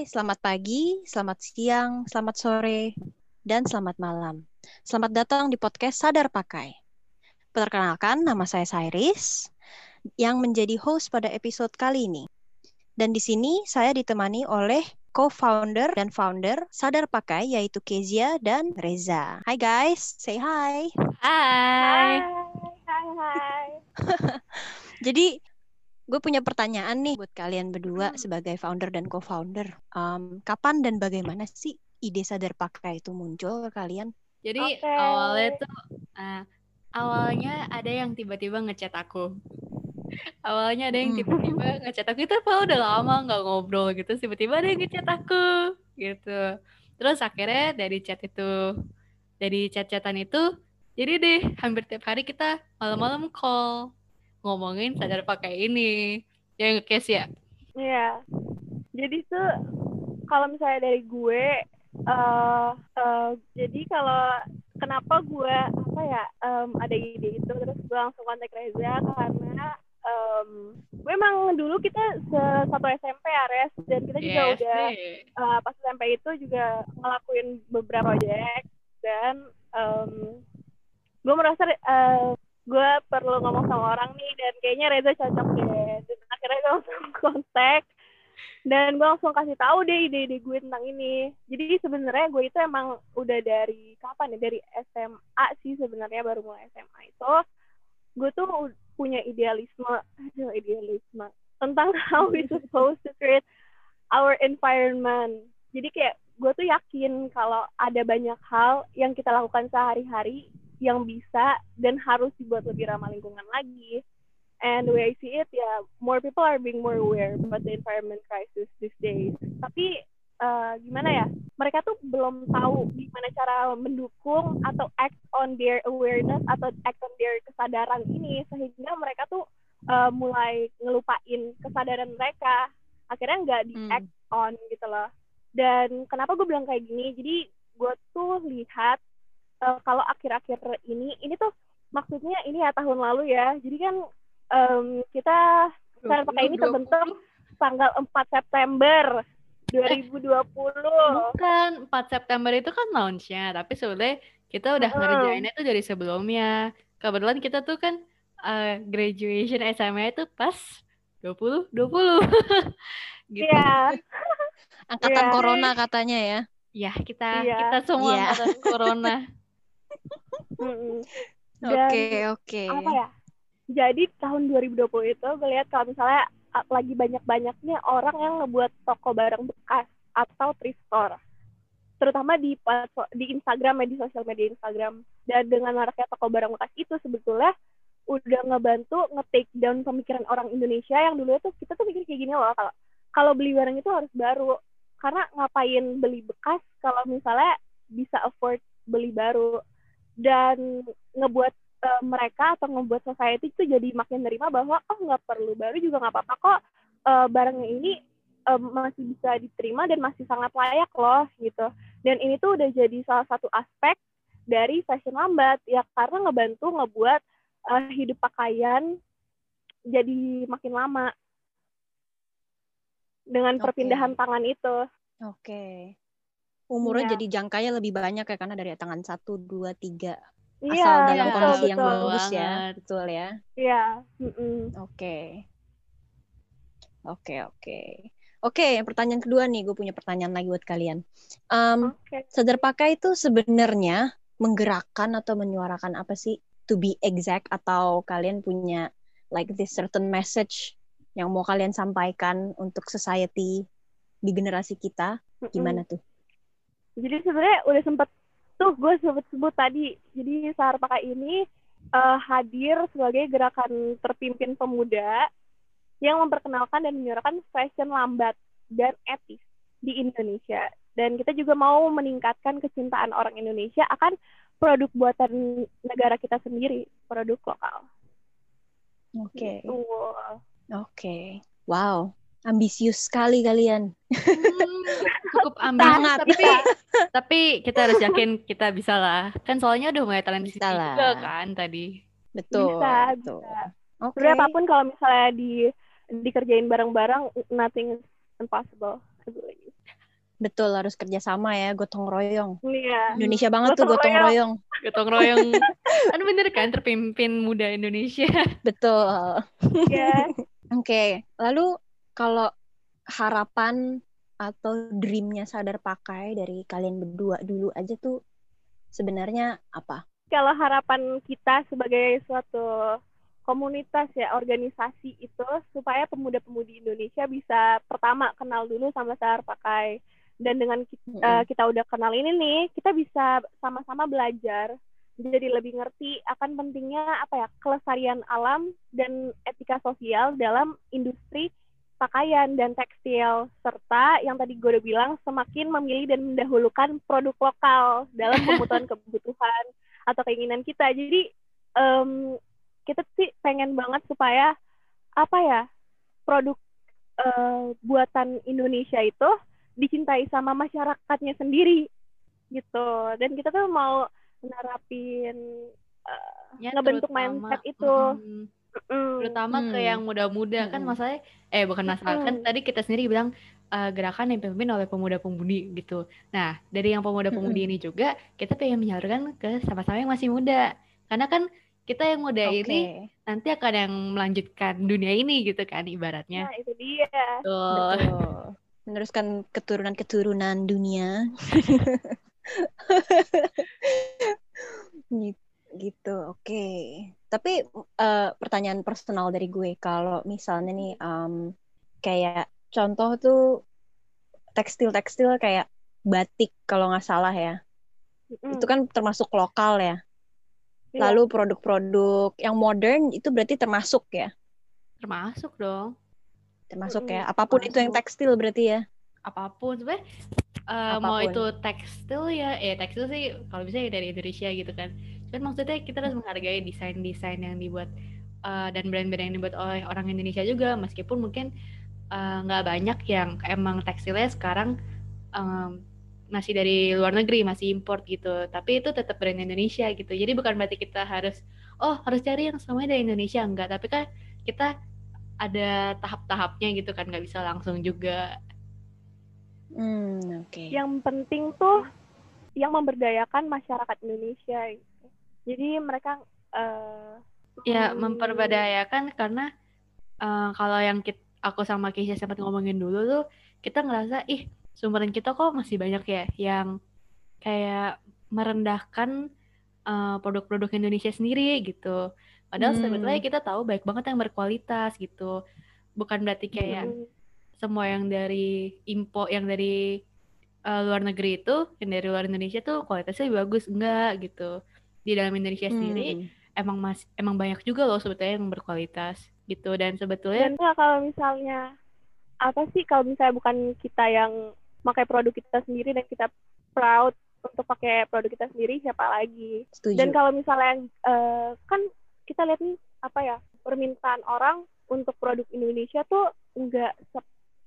Hai, selamat pagi, selamat siang, selamat sore, dan selamat malam. Selamat datang di podcast Sadar Pakai. Perkenalkan, nama saya Cyrus yang menjadi host pada episode kali ini. Dan di sini saya ditemani oleh co-founder dan founder Sadar Pakai yaitu Kezia dan Reza. Hai guys, say hi. Hai. Hai, hai. Jadi gue punya pertanyaan nih buat kalian berdua Hmm. sebagai founder dan co-founder. Um, kapan dan bagaimana sih ide sadar pakai itu muncul ke kalian? Jadi Oke. awalnya tuh uh, awalnya ada yang tiba-tiba ngechat aku. Awalnya ada yang Hmm. tiba-tiba ngechat aku itu apa udah lama nggak ngobrol gitu, tiba-tiba ada yang ngechat aku gitu. Terus akhirnya dari chat itu, dari chat-chatan itu, jadi deh hampir tiap hari kita malam-malam call ngomongin sadar pakai ini. Ya nge-case ya. Iya. Jadi tuh kalau misalnya dari gue, eh eh, jadi kalau kenapa gue apa ya em, ada ide itu terus gue langsung kontak Reza karena em, gue emang dulu kita se- satu SMP ya Res dan kita juga Yes, udah deh. eh, pas SMP itu juga ngelakuin beberapa project dan em, gue merasa eh, gue perlu ngomong sama orang nih dan kayaknya Reza cocok deh. Dan akhirnya gue langsung kontak. Dan gue langsung kasih tahu deh ide-ide gue tentang ini. Jadi sebenarnya gue itu emang udah dari kapan ya? Dari SMA sih sebenarnya baru mulai SMA itu. Gue tuh punya idealisme aduh idealisme tentang how we supposed to create our environment. Jadi kayak gue tuh yakin kalau ada banyak hal yang kita lakukan sehari-hari yang bisa dan harus dibuat lebih ramah lingkungan lagi. And the way I see it, ya more people are being more aware about the environment crisis these days. Tapi eh, gimana ya? Mereka tuh belum tahu gimana cara mendukung atau act on their awareness atau act on their kesadaran ini sehingga mereka tuh eh, mulai ngelupain kesadaran mereka. Akhirnya nggak di Hmm. act on gitu loh. Dan kenapa gue bilang kayak gini? Jadi gue tuh lihat eh, kalau akhir-akhir ini ini tuh maksudnya ini ya tahun lalu ya jadi kan em, kita pakai ini 2020. terbentuk tanggal 4 September 2020 Bukan, 4 September itu kan launch-nya, tapi sebenarnya kita udah Heeh. ngerjainnya tuh dari sebelumnya. Kebetulan kita tuh kan uh, graduation SMA itu pas 20 20. gitu. Iya Angkatan Iya. corona katanya ya. Ya, kita Iya. kita semua Iya. angkatan corona. Oke, oke. apa ya jadi tahun 2020 itu gue lihat kalau misalnya lagi banyak-banyaknya orang yang ngebuat toko barang bekas atau thrift store. Terutama di di Instagram ya di sosial media Instagram. Dan dengan maraknya toko barang bekas itu sebetulnya udah ngebantu nge-take down pemikiran orang Indonesia yang dulu tuh kita tuh mikir kayak gini loh kalau kalau beli barang itu harus baru. Karena ngapain beli bekas kalau misalnya bisa afford beli baru? Dan ngebuat eh, mereka atau ngebuat society itu jadi makin nerima bahwa oh nggak perlu baru juga nggak apa-apa kok eh, barangnya ini eh, masih bisa diterima dan masih sangat layak loh gitu dan ini tuh udah jadi salah satu aspek dari fashion lambat ya karena ngebantu ngebuat eh, hidup pakaian jadi makin lama dengan Oke. perpindahan tangan itu Oke. Umurnya Iya. jadi jangkanya lebih banyak ya karena dari tangan satu, dua, tiga. Asal Iya, dalam betul, kondisi yang betul. bagus ya. Betul ya. Iya. Oke. Oke, oke. Oke, yang pertanyaan kedua nih, gue punya pertanyaan lagi buat kalian. Em, Oke. sadar pakai itu sebenarnya menggerakkan atau menyuarakan apa sih? To be exact atau kalian punya like this certain message yang mau kalian sampaikan untuk society di generasi kita? Gimana tuh? Jadi sebenarnya udah sempet tuh gue sebut sebut tadi. Jadi Sahar Pakai ini eh, hadir sebagai gerakan terpimpin pemuda yang memperkenalkan dan menyuarakan fashion lambat dan etis di Indonesia. Dan kita juga mau meningkatkan kecintaan orang Indonesia akan produk buatan negara kita sendiri, produk lokal. Oke. Gitu. Oke. Wow. Ambisius sekali kalian. Hmm, cukup ambisius Sangat. tapi tapi kita harus yakin kita bisa lah. Kan soalnya udah mulai transisi Bisa lah. juga kan tadi. Betul. Bisa, betul. bisa. Oke. Sebenarnya apa pun kalau misalnya di dikerjain bareng-bareng, nothing is impossible. Betul harus kerjasama ya, gotong royong. Iya. Indonesia banget tuh Gotong gotong royong. royong. Gotong royong. kan bener kan terpimpin muda Indonesia. Betul. Iya. Oke, lalu kalau harapan atau dreamnya sadar pakai dari kalian berdua dulu aja tuh sebenarnya apa? Kalau harapan kita sebagai suatu komunitas ya organisasi itu supaya pemuda-pemudi Indonesia bisa pertama kenal dulu sama sadar pakai dan dengan kita, Mm-mm. kita udah kenal ini nih kita bisa sama-sama belajar jadi lebih ngerti akan pentingnya apa ya kelestarian alam dan etika sosial dalam industri pakaian dan tekstil serta yang tadi gue udah bilang semakin memilih dan mendahulukan produk lokal dalam kebutuhan kebutuhan atau keinginan kita. Jadi em, kita sih pengen banget supaya apa ya produk eh, buatan Indonesia itu dicintai sama masyarakatnya sendiri gitu. Dan kita tuh mau nerapin eh, Ya, ngebentuk terutama- mindset itu. Mm, Mm. terutama ke Hmm. yang muda-muda kan Mm-mm. masalahnya eh bukan masalah kan Mm-mm. tadi kita sendiri bilang eh, gerakan yang dipimpin oleh pemuda-pemudi gitu. Nah, dari yang pemuda-pemudi ini juga kita pengen menyalurkan ke sama-sama yang masih muda. Karena kan kita yang muda Oke. ini nanti akan yang melanjutkan dunia ini gitu kan ibaratnya. nah itu dia Tuh. Betul. Meneruskan keturunan-keturunan dunia. Gitu, gitu, oke. Tapi eh, pertanyaan personal dari gue, kalau misalnya nih em, kayak contoh tuh tekstil-tekstil kayak batik kalau nggak salah ya, Mm. itu kan termasuk lokal ya. Iya. Lalu produk-produk yang modern itu berarti termasuk ya, Termasuk dong. termasuk ya. Apa pun itu yang termasuk. tekstil berarti ya. apa pun sebenarnya eh, mau itu tekstil ya eh tekstil sih kalau bisa ya dari Indonesia gitu kan kan maksudnya kita harus menghargai desain-desain yang dibuat eh, dan brand-brand yang dibuat oleh orang Indonesia juga. Meskipun mungkin eh, nggak banyak yang emang tekstilnya sekarang em, masih dari luar negeri masih import gitu. Tapi itu tetap brand Indonesia gitu. Jadi bukan berarti kita harus oh harus cari yang semuanya dari Indonesia. Enggak tapi kan kita ada tahap-tahapnya gitu kan. Nggak bisa langsung juga. Hmm, oke. yang penting tuh yang memberdayakan masyarakat Indonesia. gitu. Jadi mereka eh, Ya, hmm, memperberdayakan karena eh, kalau yang kit- aku sama Keisha sempat ngomongin dulu tuh, kita ngerasa, ih, sumberan kita kok masih banyak ya yang kayak merendahkan eh, produk-produk Indonesia sendiri gitu. Padahal Hmm. sebetulnya kita tahu baik banget yang berkualitas gitu. Bukan berarti kayak mm, semua yang dari impor, yang dari eh, luar negeri itu, yang dari luar Indonesia tuh kualitasnya bagus. Enggak gitu. Di dalam Indonesia sendiri, Hmm. emang mas emang banyak juga loh sebetulnya yang berkualitas gitu dan sebetulnya dan kalau misalnya apa sih kalau misalnya bukan kita yang pakai produk kita sendiri dan kita proud untuk pakai produk kita sendiri siapa lagi Setuju. dan kalau misalnya eh, kan kita lihat nih apa ya permintaan orang untuk produk Indonesia tuh enggak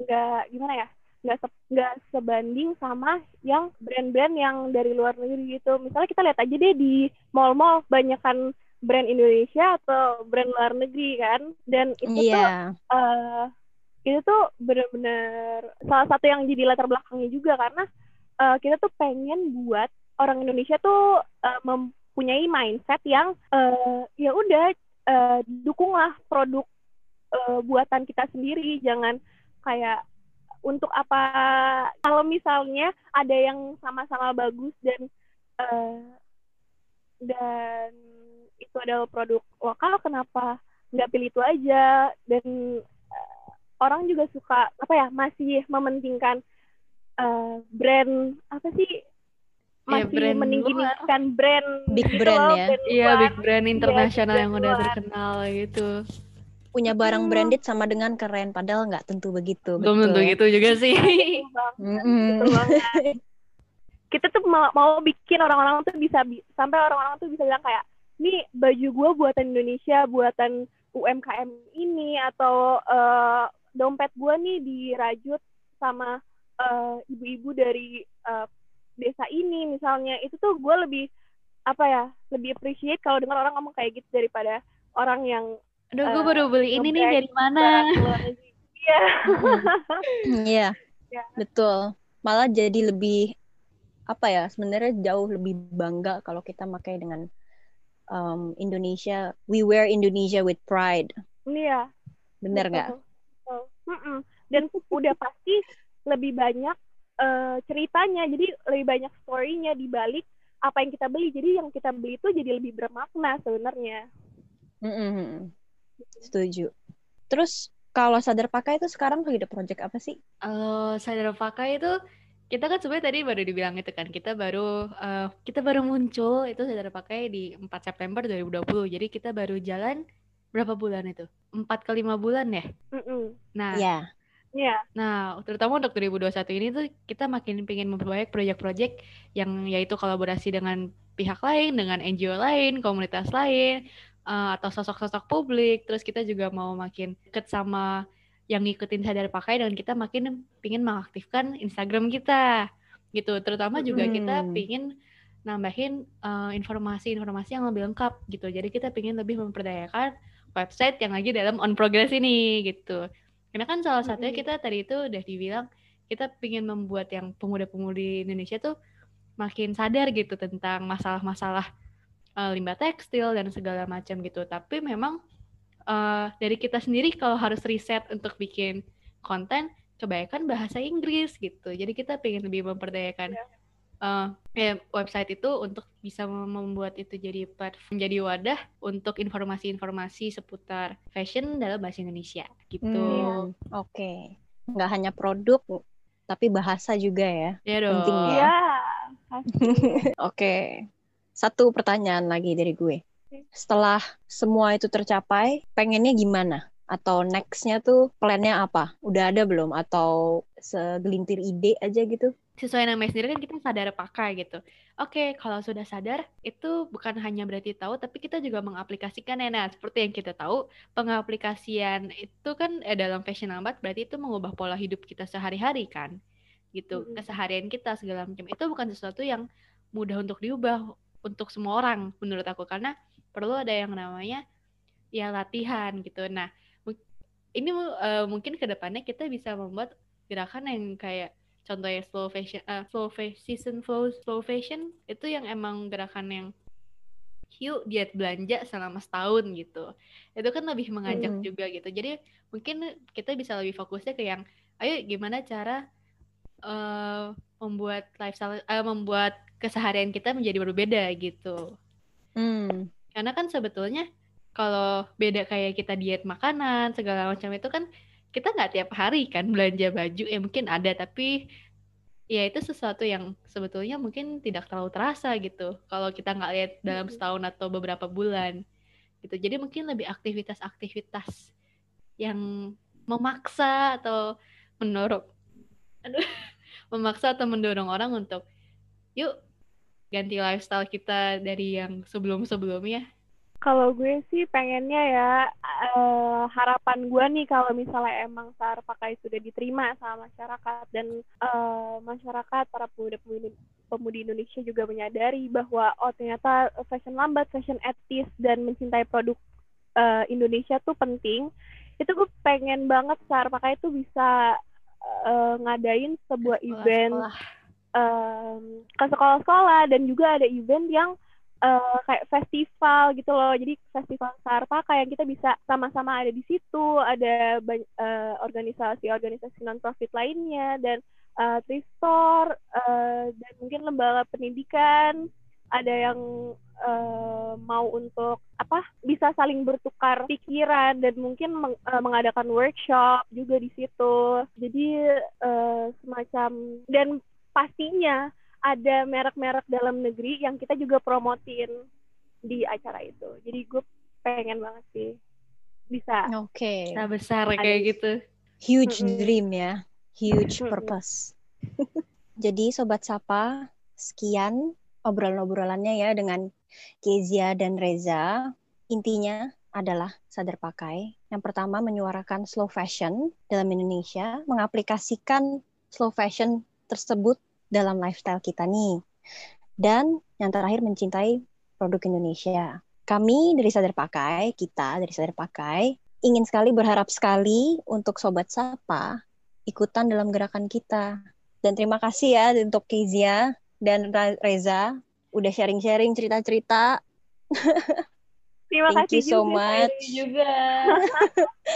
enggak gimana ya nggak se- nggak sebanding sama yang brand-brand yang dari luar negeri gitu. Misalnya kita lihat aja deh di mall-mall banyakan brand Indonesia atau brand luar negeri kan? Dan itu tuh Iya. eh itu tuh benar-benar salah satu yang jadi latar belakangnya juga karena eh, kita tuh pengen buat orang Indonesia tuh eh, mempunyai mindset yang eh, ya udah eh, dukunglah produk eh, buatan kita sendiri. Jangan kayak untuk apa kalau misalnya ada yang sama-sama bagus dan eh, dan itu adalah produk lokal kenapa nggak pilih itu aja? Dan eh, orang juga suka apa ya masih mementingkan eh, brand apa sih? Ya, masih brand meninggikan brand Big gitu brand loh, ya. iya big brand internasional big yang udah terkenal gitu Punya barang Hmm. branded sama dengan keren, padahal nggak tentu begitu. belum tentu betul gitu juga sih banget, Mm-mm. betul banget. kita tuh mau, mau bikin orang-orang tuh bisa bi- sampai orang-orang tuh bisa bilang kayak nih baju gue buatan Indonesia buatan UMKM ini atau eh, dompet gue nih dirajut sama eh, ibu-ibu dari eh, desa ini misalnya itu tuh gue lebih apa ya lebih appreciate kalau dengar orang ngomong kayak gitu daripada orang yang aduh gue Eh, baru beli ini nih dari mana. Iya. Iya, Ya. betul. malah jadi lebih apa ya sebenarnya jauh lebih bangga kalau kita pakai dengan um, Indonesia we wear Indonesia with pride Iya. bener nggak. Dan udah pasti lebih banyak eh, ceritanya, jadi lebih banyak story-nya di balik apa yang kita beli. Jadi yang kita beli itu jadi lebih bermakna sebenarnya. Mm-mm. Setuju terus kalau sadar pakai itu sekarang lagi ada project apa sih Kalau sadar pakai itu kita kan sebenarnya tadi baru dibilang itu kan kita baru eh, kita baru muncul itu sadar pakai di 4 September 2020. Jadi kita baru jalan berapa bulan itu? 4 ke 5 bulan ya. Mm-mm. Nah, ya Iya. Nah, terutama untuk 2021 ini tuh kita makin pengen memperbanyak proyek-proyek yang yaitu kolaborasi dengan pihak lain, dengan NGO lain, komunitas lain, eh, atau sosok-sosok publik. Terus kita juga mau makin deket sama yang ngikutin sadar pakai dan kita makin pingin mengaktifkan Instagram kita gitu. Terutama juga kita pingin nambahin eh, informasi-informasi yang lebih lengkap gitu. Jadi kita pingin lebih memperdayakan website yang lagi dalam on progress ini gitu. Karena kan salah satunya kita tadi itu udah dibilang kita pingin membuat yang pemuda-pemudi Indonesia tuh makin sadar gitu tentang masalah-masalah eh, limbah tekstil dan segala macam gitu. Tapi memang eh, dari kita sendiri kalau harus riset untuk bikin konten, kebanyakan bahasa Inggris gitu. Jadi kita pengen lebih memperdayakan eh, ya, website itu untuk bisa mem- membuat itu jadi platform, jadi wadah untuk informasi-informasi seputar fashion dalam bahasa Indonesia gitu. Hmm, oke nggak hanya produk tapi bahasa juga ya Ya dong. Penting ya. Iya. Oke, satu pertanyaan lagi dari gue. Setelah semua itu tercapai, pengennya gimana? Atau next-nya tuh plan-nya apa? Udah ada belum? Atau segelintir ide aja gitu? sesuai namanya sendiri kan kita sadar pakai gitu. Oke, kalau sudah sadar itu bukan hanya berarti tahu, tapi kita juga mengaplikasikan Nah, seperti yang kita tahu, pengaplikasian itu kan eh, dalam fashion lambat berarti itu mengubah pola hidup kita sehari-hari kan, gitu. Mm-mm. Keseharian kita segala macam itu bukan sesuatu yang mudah untuk diubah untuk semua orang menurut aku karena perlu ada yang namanya ya latihan gitu. Nah, ini eh, mungkin ke depannya kita bisa membuat gerakan yang kayak contohnya slow fashion, eh, slow fa- season flow slow fashion itu yang emang gerakan yang yuk diet belanja selama setahun gitu. Itu kan lebih mengajak Mm. juga gitu. Jadi mungkin kita bisa lebih fokusnya ke yang ayo gimana cara eh, membuat lifestyle eh, membuat keseharian kita menjadi berbeda gitu. Hmm, Karena kan sebetulnya kalau beda kayak kita diet makanan segala macam itu kan kita nggak tiap hari kan belanja baju ya mungkin ada tapi ya itu sesuatu yang sebetulnya mungkin tidak terlalu terasa gitu kalau kita nggak lihat dalam Mm-mm. setahun atau beberapa bulan gitu jadi mungkin lebih aktivitas-aktivitas yang memaksa atau mendorong aduh memaksa atau mendorong orang untuk yuk ganti lifestyle kita dari yang sebelum-sebelumnya Kalau gue sih pengennya ya eh, harapan gue nih kalau misalnya emang SAR pakai sudah diterima sama masyarakat dan eh, masyarakat para pemuda-pemudi pemudi Indonesia juga menyadari bahwa oh ternyata fashion lambat, fashion etis dan mencintai produk eh, Indonesia tuh penting. Itu gue pengen banget SAR pakai itu bisa eh, ngadain sebuah event Sekolah-sekolah. em, ke sekolah-sekolah dan juga ada event yang eh, kayak festival gitu loh. Jadi festival Sarpa kayak kita bisa sama-sama ada di situ, ada eh, organisasi-organisasi non profit lainnya dan eh, thrift store eh, dan mungkin lembaga pendidikan ada yang eh, mau untuk apa bisa saling bertukar pikiran dan mungkin meng- eh, mengadakan workshop juga di situ. Jadi eh, semacam dan pastinya ada merek-merek dalam negeri yang kita juga promotin di acara itu. Jadi gue pengen banget sih bisa. oke. Kita besar Ada kayak gitu. Huge Mm-mm. dream ya. Huge purpose. Jadi Sobat Sapa, sekian obrolan-obrolannya ya dengan Kezia dan Reza. Intinya adalah sadar pakai. Yang pertama menyuarakan slow fashion dalam Indonesia, mengaplikasikan slow fashion tersebut dalam lifestyle kita nih. Dan yang terakhir mencintai produk Indonesia. Kami dari Sadar Pakai, kita dari Sadar Pakai, ingin sekali berharap sekali untuk Sobat Sapa ikutan dalam gerakan kita. Dan terima kasih ya untuk Kezia dan Reza udah sharing-sharing cerita-cerita. Terima Thank kasih you so juga, much. Juga.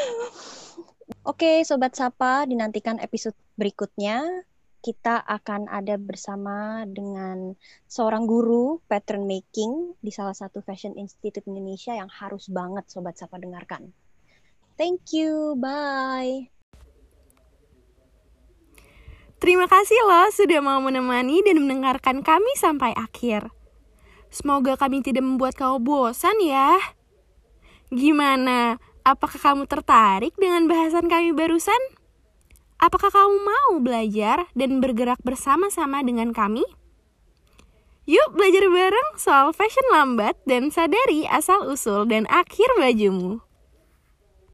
Oke, Sobat Sapa, dinantikan episode berikutnya. Kita akan ada bersama dengan seorang guru pattern making di salah satu fashion institute Indonesia yang harus banget Sobat Sapa dengarkan. Thank you, bye. Terima kasih loh sudah mau menemani dan mendengarkan kami sampai akhir. Semoga kami tidak membuat kau bosan ya. Gimana? Apakah kamu tertarik dengan bahasan kami barusan? Apakah kamu mau belajar dan bergerak bersama-sama dengan kami? Yuk belajar bareng soal fashion lambat dan sadari asal-usul dan akhir bajumu.